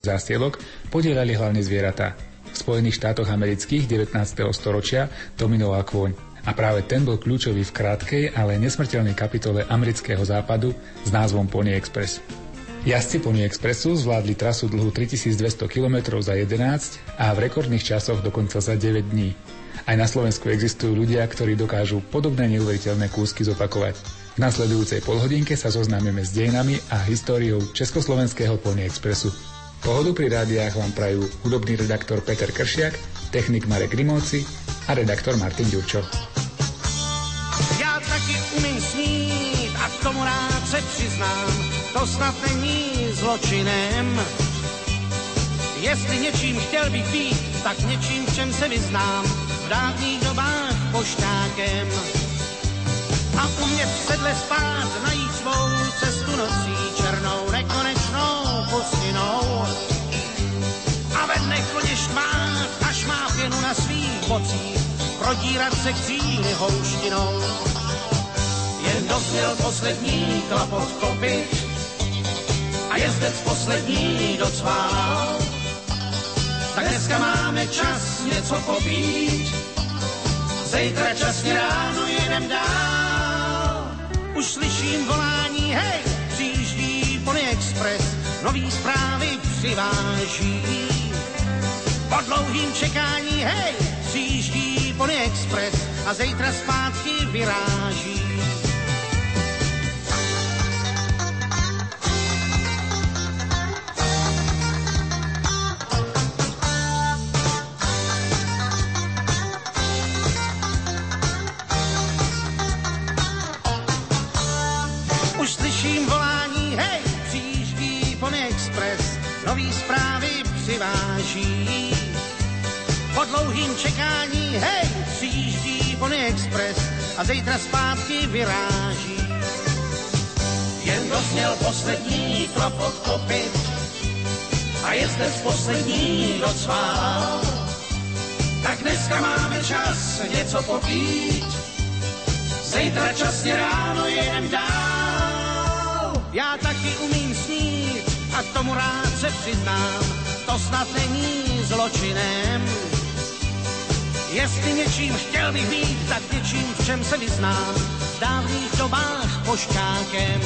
zásielok podielali hlavne zvieratá. V Spojených štátoch amerických 19. storočia dominoval kôň. A práve ten bol kľúčový v krátkej, ale nesmrteľnej kapitole amerického západu s názvom Pony Express. Jazdci Pony Expressu zvládli trasu dlhú 3200 km za 11 a v rekordných časoch dokonca za 9 dní. Aj na Slovensku existujú ľudia, ktorí dokážu podobné neuveriteľné kúsky zopakovať. V nasledujúcej polhodinke sa zoznámime s dejinami a históriou Československého Pony Expressu. Pohodu pri rádiách vám prajú hudobný redaktor Peter Kršiak, technik Marek Rimóci a redaktor Martin Ďurčo. Já taky umím snít a k tomu rád se přiznám, to snad není zločinem. Jestli něčím chtěl bych být, tak něčím, v čem se vyznám, v dávných dobách poštákem. A umět v sedle spát, prodírat se kříly houštinou. Jen dozněl poslední klapot kopyt a jezdec poslední docvál. Tak dneska máme čas něco popít, zítra časně ráno jedem dál. Už slyším volání, hej, přijíždí Pony Express, nový zprávy přiváží. Po dlouhým čekání, hej, přijíždí Pony Express a zítra zpátky vyráží. Už slyším volání, hej, přijíždí Pony Express, nový zprávy přiváží. Po dlouhým čekání, hej, přijíždí Pony Express a zítra zpátky vyráží. Jen dozněl poslední klopot kopyt a jezdec poslední docvál. Tak dneska máme čas něco popít, zítra časně ráno jedem dál. Já taky umím snít a k tomu rád se přiznám, to snad není zločinem. Jestli něčím chtěl bych být, tak něčím, v čem se vyznám, v dávných dobách pošťákem.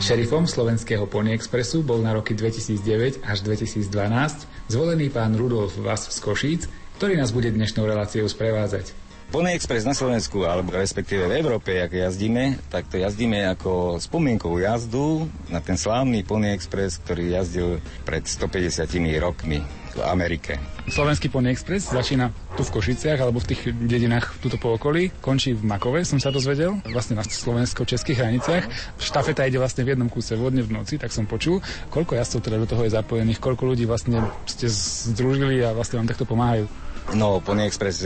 Šerifom slovenského Pony Expressu bol na roky 2009 až 2012 zvolený pán Rudolf Vas z Košíc, ktorý nás bude dnešnou reláciou sprevádzať. Pony Express na Slovensku, alebo respektíve v Európe, ak jazdíme, tak to jazdíme ako spomienkovú jazdu na ten slávny Pony Express, ktorý jazdil pred 150 rokmi v Amerike. Slovenský Pony Express začína tu v Košiciach alebo v tých dedinách tuto po okolí, končí v Makove, som sa dozvedel, vlastne na slovensko-českých hraniciach. Štafeta ide vlastne v jednom kúse vodne v noci, tak som počul. Koľko jazdcov teda do toho je zapojených, koľko ľudí vlastne ste združili a vlastne vám takto pomáhajú? No, Pony Express,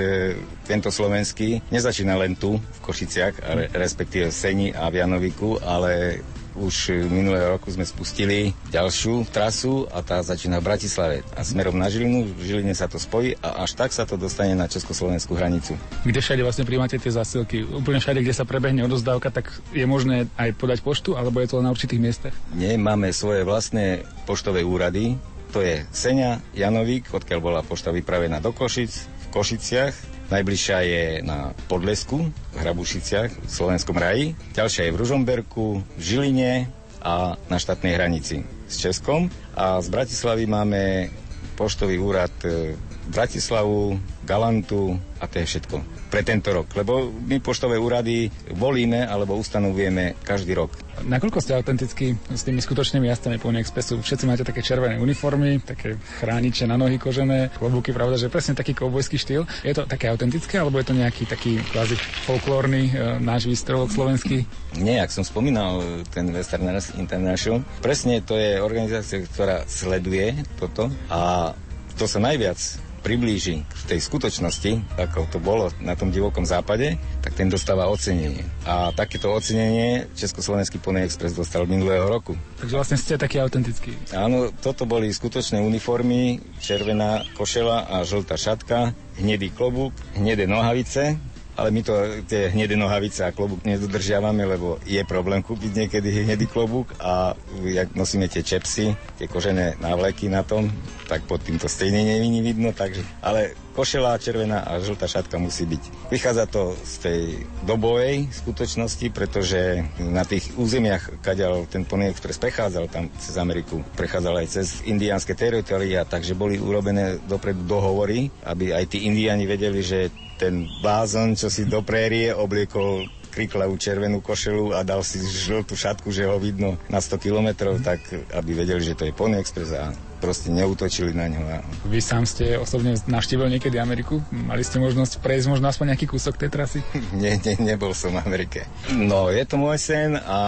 tento slovenský, nezačína len tu, v Košiciach, re, respektíve v Seni a v Janoviku, ale už minulého roku sme spustili ďalšiu trasu a tá začína v Bratislave a smerom na Žilinu. V Žiline sa to spojí a až tak sa to dostane na československú hranicu. Kde všade vlastne príjmate tie zásilky? Úplne všade, kde sa prebehne odozdávka, tak je možné aj podať poštu, alebo je to na určitých miestach? Nie, máme svoje vlastné poštové úrady. To je Seňa, Janovík, odkiaľ bola pošta vypravená do Košic, v Košiciach, Najbližšia je na Podlesku, v Hrabušiciach, v Slovenskom raji. Ďalšia je v Ružomberku, v Žiline a na štátnej hranici s Českom. A z Bratislavy máme poštový úrad e, Bratislavu, Galantu a to je všetko pre tento rok. Lebo my poštové úrady volíme alebo ustanovujeme každý rok. Nakoľko ste autentickí s tými skutočnými jazdcami Pony Expressu? Všetci máte také červené uniformy, také chrániče na nohy kožené, klobúky, pravda, že presne taký kovbojský štýl. Je to také autentické, alebo je to nejaký taký kvázi folklórny e, náš výstrelok slovenský? Nie, ak som spomínal e, ten Westerners International, presne to je organizácia, ktorá sleduje toto a to sa najviac priblíži k tej skutočnosti, ako to bolo na tom divokom západe, tak ten dostáva ocenenie. A takéto ocenenie Československý Pony Express dostal minulého roku. Takže vlastne ste taký autentický. Áno, toto boli skutočné uniformy, červená košela a žltá šatka, hnedý klobúk, hnedé nohavice, ale my to tie hnedé nohavice a klobúk nedodržiavame, lebo je problém kúpiť niekedy hnedý klobúk a jak nosíme tie čepsy, tie kožené návleky na tom, tak pod týmto stejne neviní vidno, takže, ale košela červená a žltá šatka musí byť. Vychádza to z tej dobovej skutočnosti, pretože na tých územiach, kaďal ten Pony Express prechádzal tam cez Ameriku, prechádzal aj cez indiánske teritoria, takže boli urobené dopredu dohovory, aby aj tí indiáni vedeli, že ten blázon, čo si do prérie obliekol kriklavú červenú košelu a dal si žltú šatku, že ho vidno na 100 kilometrov, tak aby vedeli, že to je Pony Express a proste neutočili na ňo. Vy sám ste osobne navštívil niekedy Ameriku? Mali ste možnosť prejsť možno aspoň nejaký kúsok tej trasy? nie, nie, nebol som v Amerike. No, je to môj sen a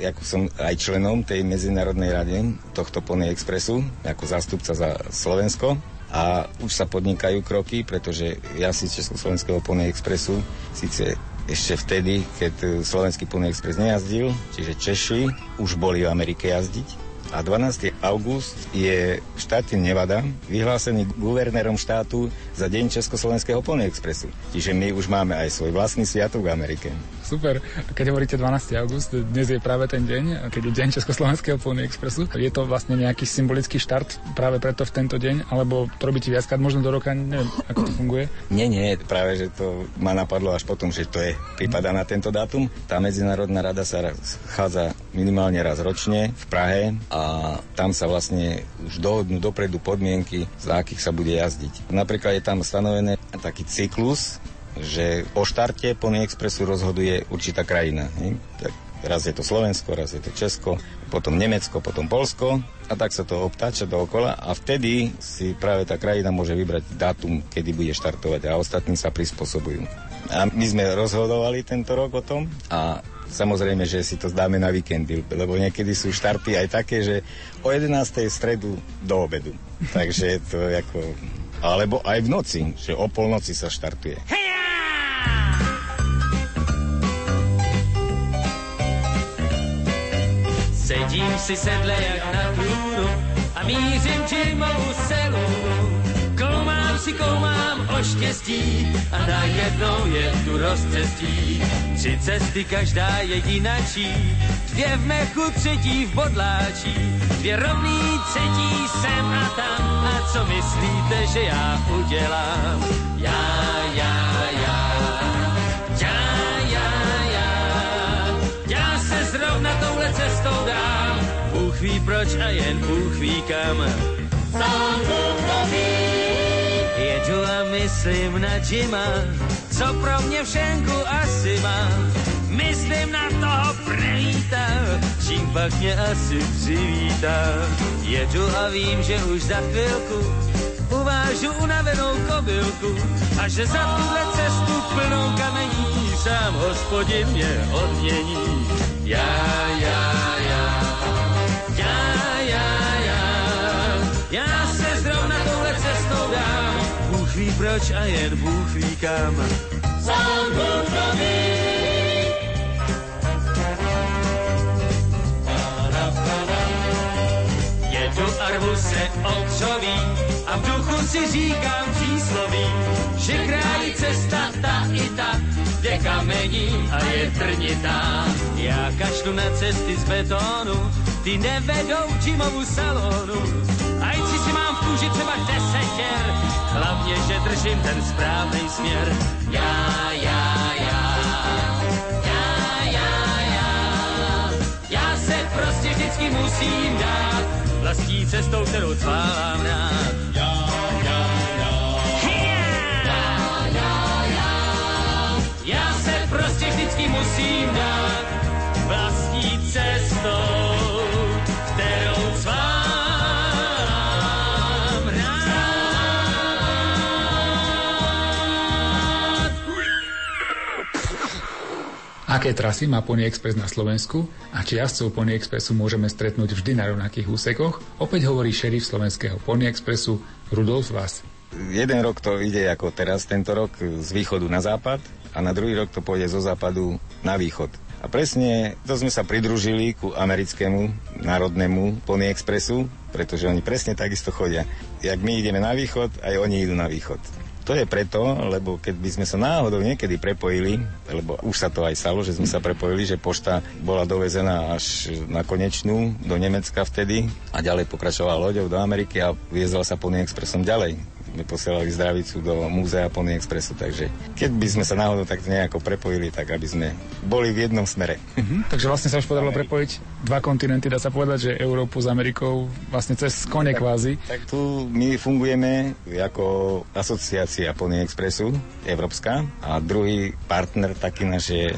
ako som aj členom tej Medzinárodnej rady tohto Pony Expressu, ako zástupca za Slovensko, a už sa podnikajú kroky, pretože ja si Československého Pony Expressu síce ešte vtedy, keď slovenský Pony Express nejazdil, čiže Češi už boli v Amerike jazdiť, a 12. august je v štáte Nevada vyhlásený guvernérom štátu za deň Československého Pony Expressu. Čiže my už máme aj svoj vlastný sviatok v Amerike. Super. Keď hovoríte 12. august, dnes je práve ten deň, keď je deň Československého Pony Expressu. Je to vlastne nejaký symbolický štart práve preto v tento deň, alebo to robíte viackrát možno do roka, neviem, ako to funguje? Nie, nie, práve, že to ma napadlo až potom, že to je, prípada na tento dátum. Tá Medzinárodná rada sa chádza minimálne raz ročne v Prahe a tam sa vlastne už dohodnú dopredu podmienky, za akých sa bude jazdiť. Napríklad je tam stanovené taký cyklus, že o štarte Pony Expressu rozhoduje určitá krajina. Ne? Tak raz je to Slovensko, raz je to Česko, potom Nemecko, potom Polsko a tak sa to obtáča dookola a vtedy si práve tá krajina môže vybrať dátum, kedy bude štartovať a ostatní sa prispôsobujú. A my sme rozhodovali tento rok o tom a Samozrejme, že si to zdáme na víkendy, lebo niekedy sú štarty aj také, že o 11. stredu do obedu. Takže to je ako... Alebo aj v noci, že o polnoci sa štartuje. Sedím si sedle jak na trůnu a mířím Jimovou selu si koumám o štěstí a najednou je tu rozcestí. Tři cesty, každá jedinačí, dvě v mechu, třetí v bodláčí, dvě rovný, třetí sem a tam. A co myslíte, že já udělám? Já, já, já, já, já, já, já se zrovna touhle cestou dám. Bůh ví proč a jen Bůh ví kam. Sám Bůh ví. Jedu a myslím na Jima, co pro mě všenku asi má. Myslím na toho prelíta, čím pak mě asi přivítá. Jedu a vím, že už za chvilku uvážu unavenou kobylku a že za tuhle cestu plnou kamení sám hospodin mě odmění. Já, já, já, já, já, já, já se zrovna touhle cestou dám Bůh ví proč a jen Bůh ví kam. Sám Bůh to ví. Jedu a rvu se okřoví a v duchu si říkám přísloví, že králí cesta ta i ta, je kamení a je trnitá. Já kašlu na cesty z betonu, ty nevedou Jimovu salonu. A si si mám v kůži třeba desetěr, hlavně, že držím ten správný směr. Já, já, já, já, já, já, já se prostě vždycky musím dát vlastní cestou, kterou cválám rád. Já, já, já, já, já, já, já se prostě vždycky musím dát Aké trasy má Pony Express na Slovensku a či jazdcov Pony Expressu môžeme stretnúť vždy na rovnakých úsekoch, opäť hovorí šerif slovenského Pony Expressu Rudolf Vas. jeden rok to ide ako teraz, tento rok, z východu na západ a na druhý rok to pôjde zo západu na východ. A presne to sme sa pridružili ku americkému národnému Pony Expressu, pretože oni presne takisto chodia. Jak my ideme na východ, aj oni idú na východ. To je preto, lebo keď by sme sa náhodou niekedy prepojili, lebo už sa to aj stalo, že sme sa prepojili, že pošta bola dovezená až na konečnú do Nemecka vtedy a ďalej pokračovala loďou do Ameriky a viezla sa Pony Expressom ďalej sme posielali zdravicu do múzea Pony Expressu, takže keď by sme sa náhodou tak nejako prepojili, tak aby sme boli v jednom smere. Uh-huh. Takže vlastne sa už podarilo prepojiť dva kontinenty, dá sa povedať, že Európu s Amerikou vlastne cez kone kvázi. Tak tu my fungujeme ako asociácia Pony Expressu, Európska, a druhý partner taký náš je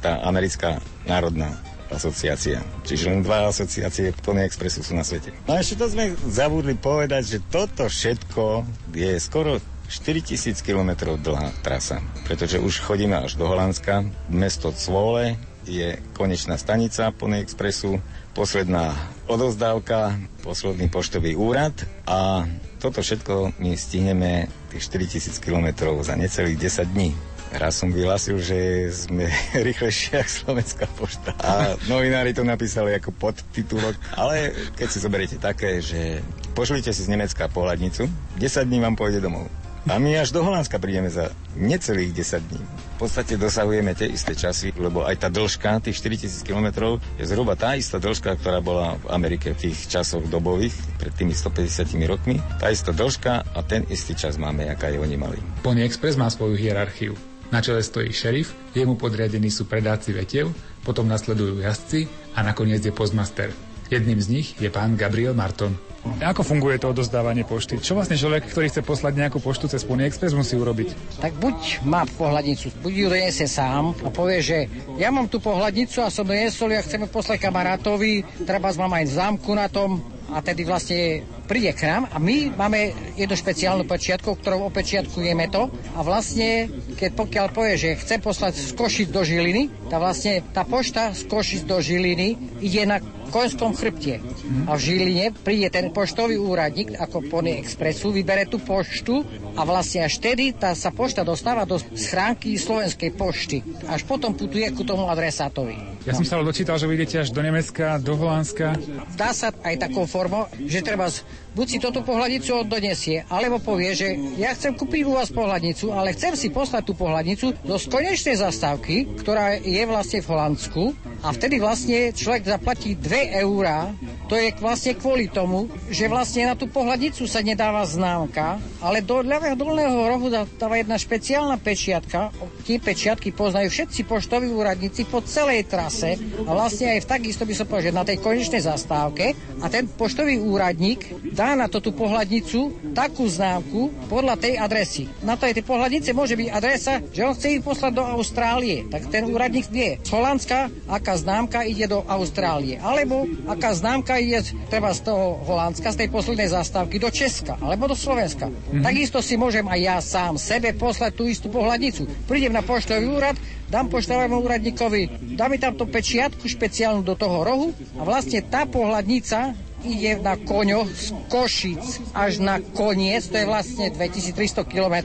tá americká národná asociácia. Čiže len dva asociácie Pony Expressu sú na svete. No a ešte to sme zabudli povedať, že toto všetko je skoro 4000 km dlhá trasa, pretože už chodíme až do Holandska. Mesto Cvole je konečná stanica Pony Expressu, posledná odozdávka, posledný poštový úrad a toto všetko my stihneme tých 4000 km za necelých 10 dní. Raz som vyhlásil, že sme rýchlejšie ako Slovenská pošta. A novinári to napísali ako podtitulok. Ale keď si zoberiete také, že pošlite si z Nemecka pohľadnicu, 10 dní vám pôjde domov. A my až do Holandska prídeme za necelých 10 dní. V podstate dosahujeme tie isté časy, lebo aj tá dĺžka, tých 4000 km, je zhruba tá istá dĺžka, ktorá bola v Amerike v tých časoch dobových, pred tými 150 rokmi. Tá istá dĺžka a ten istý čas máme, aká je oni mali. Pony Express má svoju hierarchiu. Na čele stojí šerif, jemu podriadení sú predáci vetiev, potom nasledujú jazdci a nakoniec je postmaster. Jedným z nich je pán Gabriel Marton. Ako funguje to odozdávanie pošty? Čo vlastne človek, ktorý chce poslať nejakú poštu cez Pony Express, musí urobiť? Tak buď má pohľadnicu, buď ju donesie sám a povie, že ja mám tú pohľadnicu a som donesol, ja chceme poslať kamarátovi, treba mám aj zámku na tom, a tedy vlastne príde k nám a my máme jednu špeciálnu pečiatku, ktorou opečiatkujeme to a vlastne, keď pokiaľ povie, že chce poslať z Košic do Žiliny, tá vlastne tá pošta z Košic do Žiliny ide na koňskom chrbte. A v Žiline príde ten poštový úradník ako Pony Expressu, vybere tú poštu a vlastne až tedy tá sa pošta dostáva do schránky slovenskej pošty. Až potom putuje ku tomu adresátovi. Ja no. som sa dočítal, že vy idete až do Nemecka, do Holandska. Dá sa aj takou formou, že treba buď si toto pohľadnicu donesie, alebo povie, že ja chcem kúpiť u vás pohľadnicu, ale chcem si poslať tú pohľadnicu do konečnej zastávky, ktorá je vlastne v Holandsku. A vtedy vlastne človek zaplatí 2 eurá. To je vlastne kvôli tomu, že vlastne na tú pohľadnicu sa nedáva známka, ale do ľavého dolného rohu dáva jedna špeciálna pečiatka. Tie pečiatky poznajú všetci poštoví úradníci po celej trase a vlastne aj v takisto by som povedal, že na tej konečnej zastávke. A ten poštový úradník dá na to tú pohľadnicu takú známku podľa tej adresy. Na to aj tej pohľadnice môže byť adresa, že on chce ich poslať do Austrálie, tak ten úradník vie z Holandska, aká známka ide do Austrálie, alebo aká známka ide treba z toho Holandska, z tej poslednej zastávky do Česka alebo do Slovenska. Mm-hmm. Takisto si môžem aj ja sám sebe poslať tú istú pohľadnicu. Prídem na poštový úrad, dám poštovému úradníkovi, dá mi tam tú pečiatku špeciálnu do toho rohu a vlastne tá pohľadnica ide na koňoch z Košic až na koniec, to je vlastne 2300 km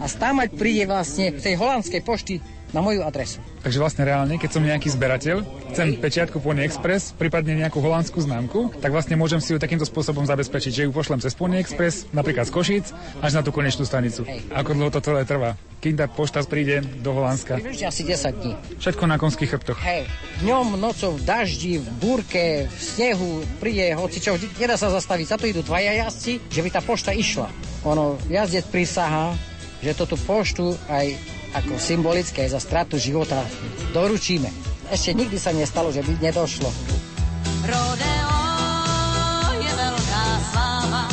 a stámať príde vlastne tej holandskej pošty na moju adresu. Takže vlastne reálne, keď som nejaký zberateľ, chcem pečiatku Pony Express, prípadne nejakú holandskú známku, tak vlastne môžem si ju takýmto spôsobom zabezpečiť, že ju pošlem cez Pony Express, napríklad z Košic, až na tú konečnú stanicu. Ako dlho to celé trvá? Kým tá pošta príde do Holandska? Približne asi 10 dní. Všetko na konských chrbtoch. Hej, dňom, nocou, v daždi, v búrke, v snehu, príde čo, nedá sa zastaviť. Za to idú dvaja jazdci, že by tá pošta išla. Ono, jazdec prísaha, že toto poštu aj ako symbolické za stratu života doručíme. Ešte nikdy sa nestalo, že by nedošlo. Rodeo je veľká sláva,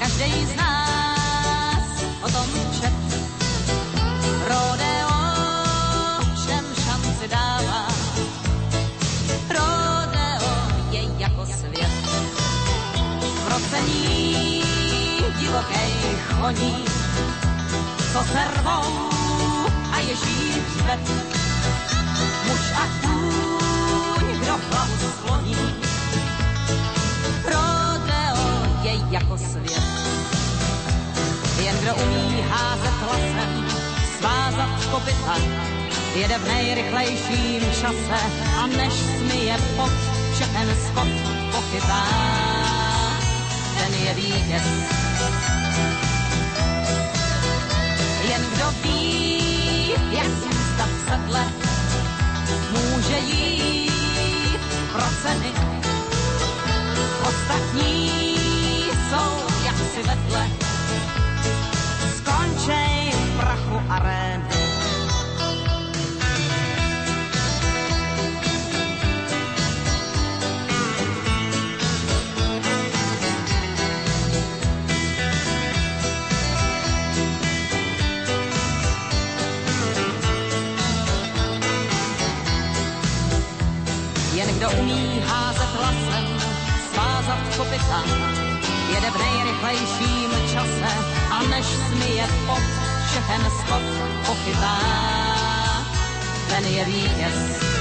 každý z nás o tom čet. Rodeo všem šanci dáva, rodeo je jako svět. V rocení divokej choní, co se rvou hřbet. Muž a kůň, kdo hlavu sloní. Rodeo je jako svět. kdo umí házet lasem, svázat kopyta, jede v nejrychlejším čase a než smije pot, všechen skot pochytá, ten je vítěz. Jen kdo ví, jak sedle, může jít pro ceny. Ostatní jsou jaksi vedle, skončej v prachu arény. Kdo umí házet lasem, svázat kopyta, jede v nejrychlejším čase a než smije pot, všechen skot pochytá, ten je vítěz.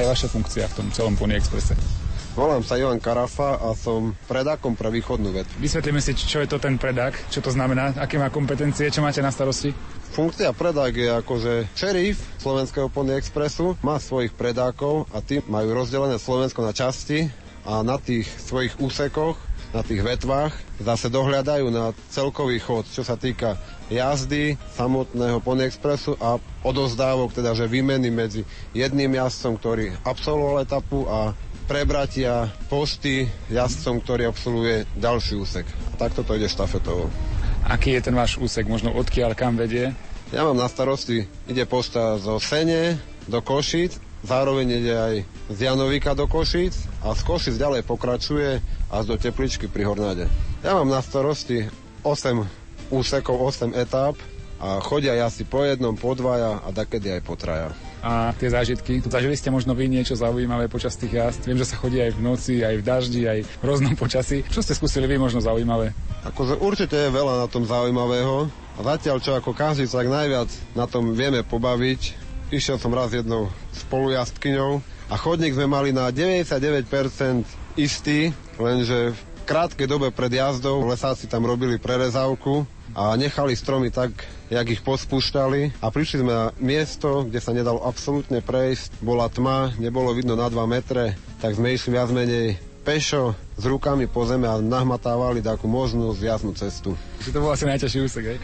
Aká je vaša funkcia v tom celom Pony Expresse? Volám sa Jovan Karafa a som predákom pre východnú ved. Vysvetlíme si, čo je to ten predák, čo to znamená, aké má kompetencie, čo máte na starosti. Funkcia predák je akože šerif Slovenského Pony Expressu, má svojich predákov a tí majú rozdelené Slovensko na časti a na tých svojich úsekoch, na tých vetvách zase dohľadajú na celkový chod, čo sa týka jazdy samotného Pony Expressu a odozdávok, teda že výmeny medzi jedným jazdcom, ktorý absolvoval etapu a prebratia posty jazdcom, ktorý absolvuje ďalší úsek. A takto to ide štafetovo. Aký je ten váš úsek, možno odkiaľ, kam vedie? Ja mám na starosti, ide posta zo Sene do Košic, zároveň ide aj z Janovíka do Košic a z Košic ďalej pokračuje až do Tepličky pri Hornáde. Ja mám na starosti 8 úsekov, 8 etáp a chodia asi po jednom, po dvaja a takedy aj po traja. A tie zážitky, zažili ste možno vy niečo zaujímavé počas tých jazd? Viem, že sa chodí aj v noci, aj v daždi, aj v rôznom počasí. Čo ste skúsili vy možno zaujímavé? Akože určite je veľa na tom zaujímavého. A zatiaľ, čo ako každý sa najviac na tom vieme pobaviť, išiel som raz jednou spolujazdkyňou a chodník sme mali na 99% istý, lenže v krátkej dobe pred jazdou lesáci tam robili prerezávku a nechali stromy tak, jak ich pospúšťali. A prišli sme na miesto, kde sa nedalo absolútne prejsť, bola tma, nebolo vidno na 2 metre, tak sme išli viac menej pešo s rukami po zeme a nahmatávali takú možnú zjazdnú cestu. Že to bol asi najťažší úsek, hej?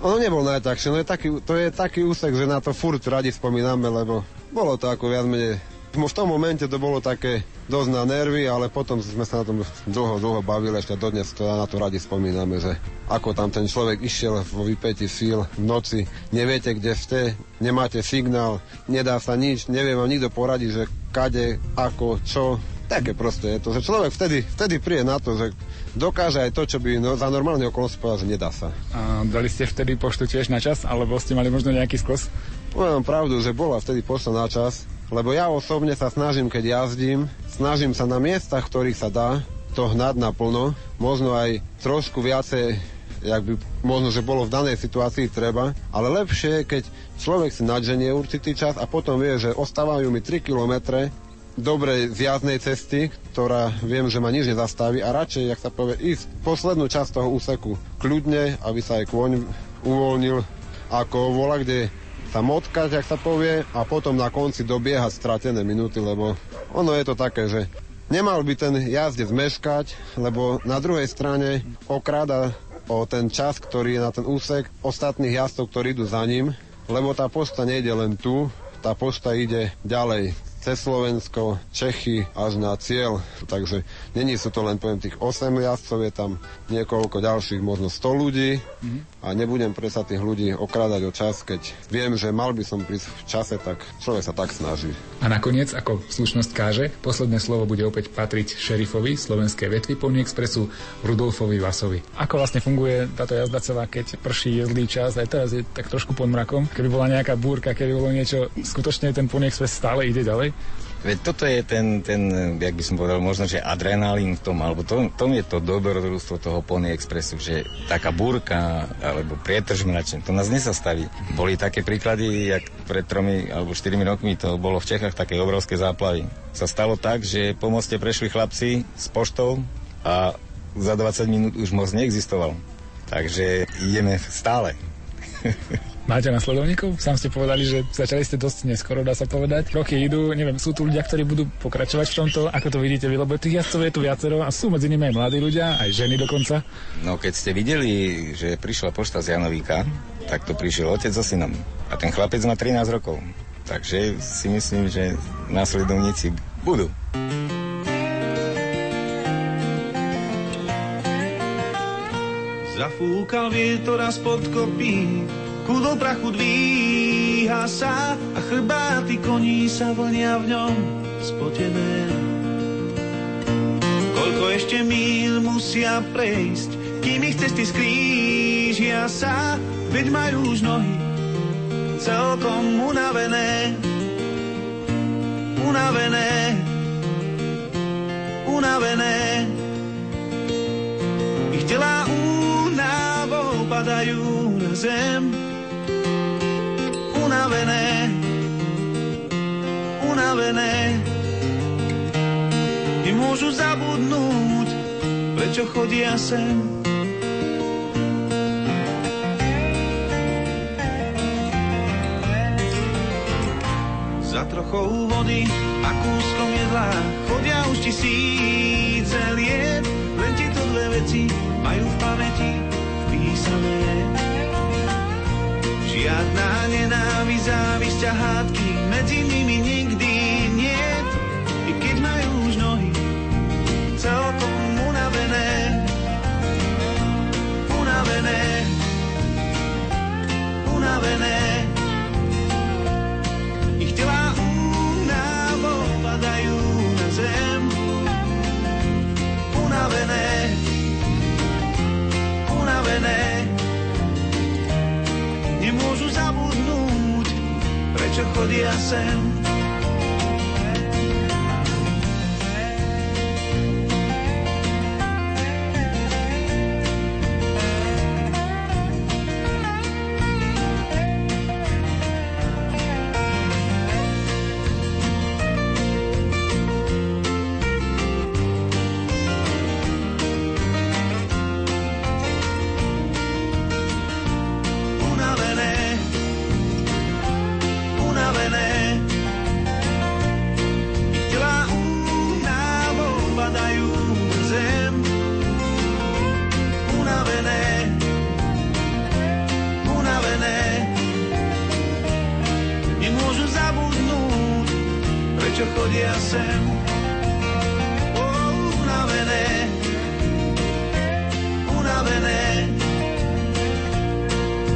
Ono nebol najťažšie, no je taký, to je taký úsek, že na to furt radi spomíname, lebo bolo to ako viac menej v tom momente to bolo také dosť na nervy, ale potom sme sa na tom dlho, dlho bavili, ešte dodnes to na to radi spomíname, že ako tam ten človek išiel vo vypäti síl v noci, neviete, kde ste, nemáte signál, nedá sa nič, nevie vám nikto poradiť, že kade, ako, čo, také proste je to, že človek vtedy, vtedy príde na to, že dokáže aj to, čo by no, za normálne okolnosti povedal, že nedá sa. A dali ste vtedy poštu tiež na čas, alebo ste mali možno nejaký skos? Poviem pravdu, že bola vtedy pošta na čas, lebo ja osobne sa snažím, keď jazdím, snažím sa na miestach, ktorých sa dá, to hnať naplno, možno aj trošku viacej jak by možno, že bolo v danej situácii treba, ale lepšie je, keď človek si nadženie určitý čas a potom vie, že ostávajú mi 3 kilometre dobrej zjazdnej cesty, ktorá viem, že ma nič nezastaví a radšej, jak sa povie, ísť poslednú časť toho úseku kľudne, aby sa aj kôň uvoľnil, ako vola, kde sa motkať, jak sa povie, a potom na konci dobiehať stratené minúty, lebo ono je to také, že Nemal by ten jazdec meškať, lebo na druhej strane okráda o ten čas, ktorý je na ten úsek ostatných jazdcov, ktorí idú za ním, lebo tá posta nejde len tu, tá posta ide ďalej cez Slovensko, Čechy až na cieľ. Takže není sú to len poviem tých 8 jazdcov, je tam niekoľko ďalších, možno 100 ľudí mm-hmm. a nebudem presa tých ľudí okrádať o čas, keď viem, že mal by som prísť v čase, tak človek sa tak snaží. A nakoniec, ako slušnosť káže, posledné slovo bude opäť patriť šerifovi slovenskej vetvy Pony Expressu Rudolfovi Vasovi. Ako vlastne funguje táto jazda celá, keď prší je zlý čas, aj teraz je tak trošku pod mrakom. Keby bola nejaká búrka, keby bolo niečo, skutočne ten Pony Express stále ide ďalej? Veď toto je ten, ten, jak by som povedal, možno, že adrenalín v tom, alebo to, tom je to dobrodružstvo toho Pony Expressu, že taká búrka alebo prietržmračen, to nás nezastaví. Boli také príklady, jak pred tromi alebo štyrmi rokmi to bolo v Čechách také obrovské záplavy. Sa stalo tak, že po moste prešli chlapci s poštou a za 20 minút už most neexistoval. Takže ideme stále. Máte nasledovníkov? Sám ste povedali, že začali ste dosť neskoro, dá sa povedať. Roky idú, neviem, sú tu ľudia, ktorí budú pokračovať v tomto, ako to vidíte vy, lebo tých jazdcov je tu viacero a sú medzi nimi aj mladí ľudia, aj ženy dokonca. No keď ste videli, že prišla pošta z Janovíka, tak to prišiel otec so synom. A ten chlapec má 13 rokov. Takže si myslím, že následovníci budú. Zafúkal vietor a spod kopí Kudol prachu dvíha sa a chrbáty koní sa vlnia v ňom spotené. Koľko ešte míl musia prejsť, kým ich cesty skrížia sa, veď majú už nohy celkom unavené. Unavené, unavené. Ich telá únavou padajú na zem, unavené, unavené. Nemôžu zabudnúť, prečo chodia sem. Za trochou vody a kúskom jedla chodia už tisíce liet, len tieto dve veci majú v pamäti písané. Žiadna nenávisť, závisť a hádky medzi nimi nikdy nie. I keď majú už nohy celkom unavené, unavené, unavené. chodia sem ja sem oh, unavené, unavené.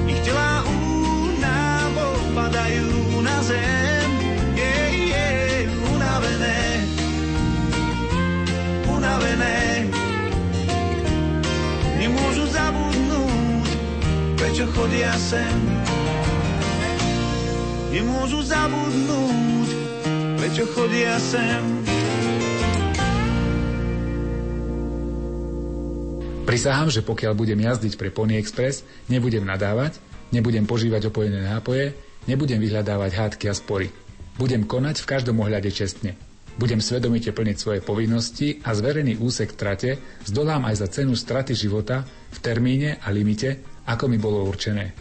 Ich tela únavou padajú na zem, je, yeah, je, yeah, unavené, unavené. Nemôžu zabudnúť, prečo chodia sem, nemôžu zabudnúť, čo chodia sem. Prisahám, že pokiaľ budem jazdiť pre Pony Express, nebudem nadávať, nebudem požívať opojené nápoje, nebudem vyhľadávať hádky a spory. Budem konať v každom ohľade čestne. Budem svedomite plniť svoje povinnosti a zverený úsek trate zdolám aj za cenu straty života v termíne a limite, ako mi bolo určené.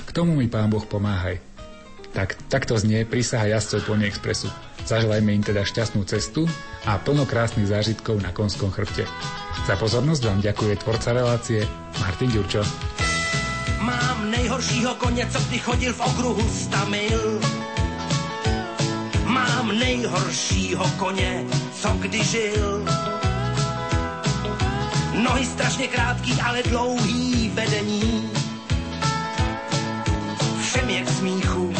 K tomu mi Pán Boh pomáhaj. Tak, takto znie prísaha jazdcov Pony Expressu. Zaželajme im teda šťastnú cestu a plno krásnych zážitkov na konskom chrbte. Za pozornosť vám ďakuje tvorca relácie Martin Ďurčo. Mám nejhoršího koně, co kdy chodil v okruhu 100 mil. Mám nejhoršího koně, co kdy žil. Nohy strašně krátký, ale dlouhý vedení. Všem je k smíchu,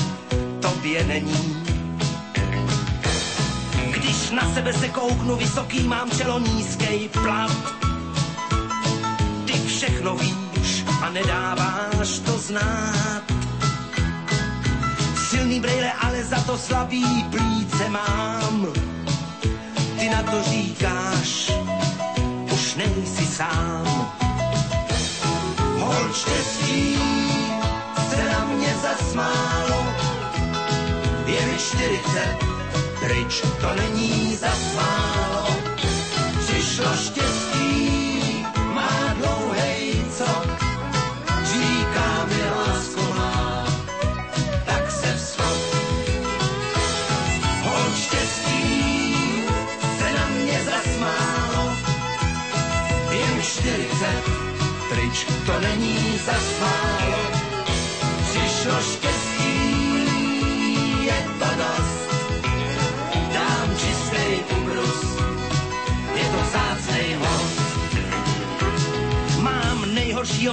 tobě není. Když na sebe se kouknu, vysoký mám čelo nízkej plat. Ty všechno víš a nedáváš to znát. Silný brejle, ale za to slabý plíce mám. Ty na to říkáš, už nejsi sám. Hol štěstí se na mě zasmálo, mi 40, pryč to není zas málo. Přišlo štěstí, má dlouhej cok, říká mi lásko má, tak se vzchop. Hol štěstí se na mě zasmálo, je mi 40, pryč to není zas málo. Přišlo štěstí,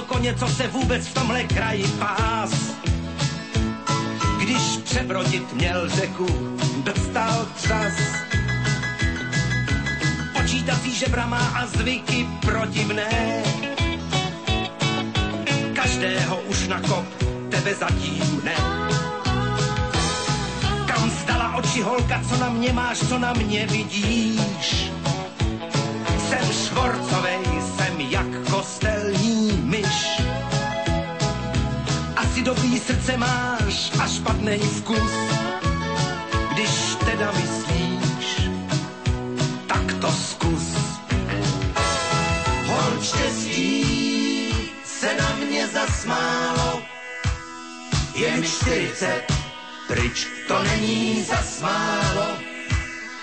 Koně, co se vůbec v tomhle kraji pás. Když přebrodit měl řeku, dostal třas. Počítací žebra má a zvyky protivné. Každého už na kop, tebe zatím ne. Kam zdala oči holka, co na mě máš, co na mě vidíš? Jsem švorcovej, jsem jak kostelní srdce máš a špatný vkus. Když teda myslíš, tak to zkus. Hol štěstí se na mě zasmálo, je mi 40, pryč to není zasmálo.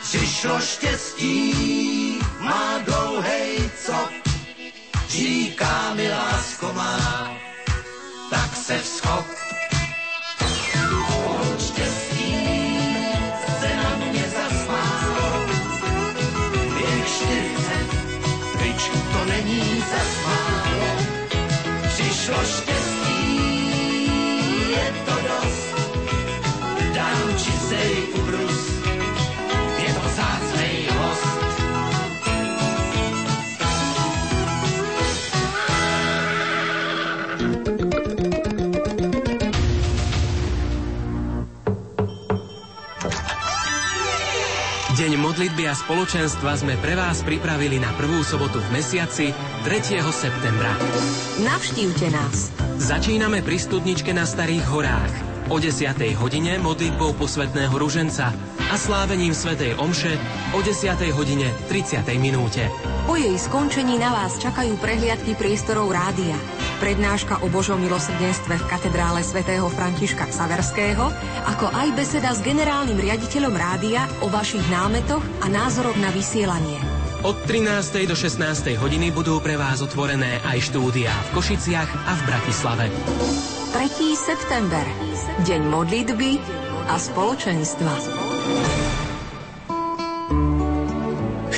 Přišlo štěstí, má dlouhej cop, říká mi lásko má, tak se vzchop. Není zasmálo. Přišlo štěstí, modlitby a spoločenstva sme pre vás pripravili na prvú sobotu v mesiaci 3. septembra. Navštívte nás. Začíname pri studničke na Starých horách. O 10. hodine modlitbou posvetného ruženca a slávením svätej omše o 10. hodine 30. minúte. Po jej skončení na vás čakajú prehliadky priestorov rádia. Prednáška o Božom milosrdenstve v katedrále svätého Františka Saverského, ako aj beseda s generálnym riaditeľom rádia o vašich námetoch a názoroch na vysielanie. Od 13. do 16. hodiny budú pre vás otvorené aj štúdia v Košiciach a v Bratislave. 3. september. Deň modlitby a spoločenstva.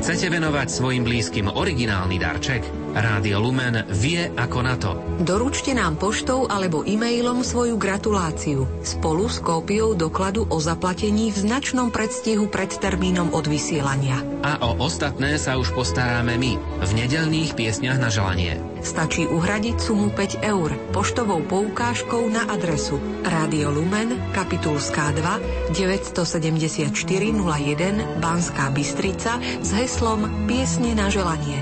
Chcete venovať svojim blízkym originálny darček? Rádio Lumen vie ako na to. Doručte nám poštou alebo e-mailom svoju gratuláciu spolu s kópiou dokladu o zaplatení v značnom predstihu pred termínom od vysielania. A o ostatné sa už postaráme my v nedelných piesňach na želanie. Stačí uhradiť sumu 5 eur poštovou poukážkou na adresu Rádio Lumen, Kapitulská 2, 974 01 Banská Bystrica s heslom Piesne na želanie.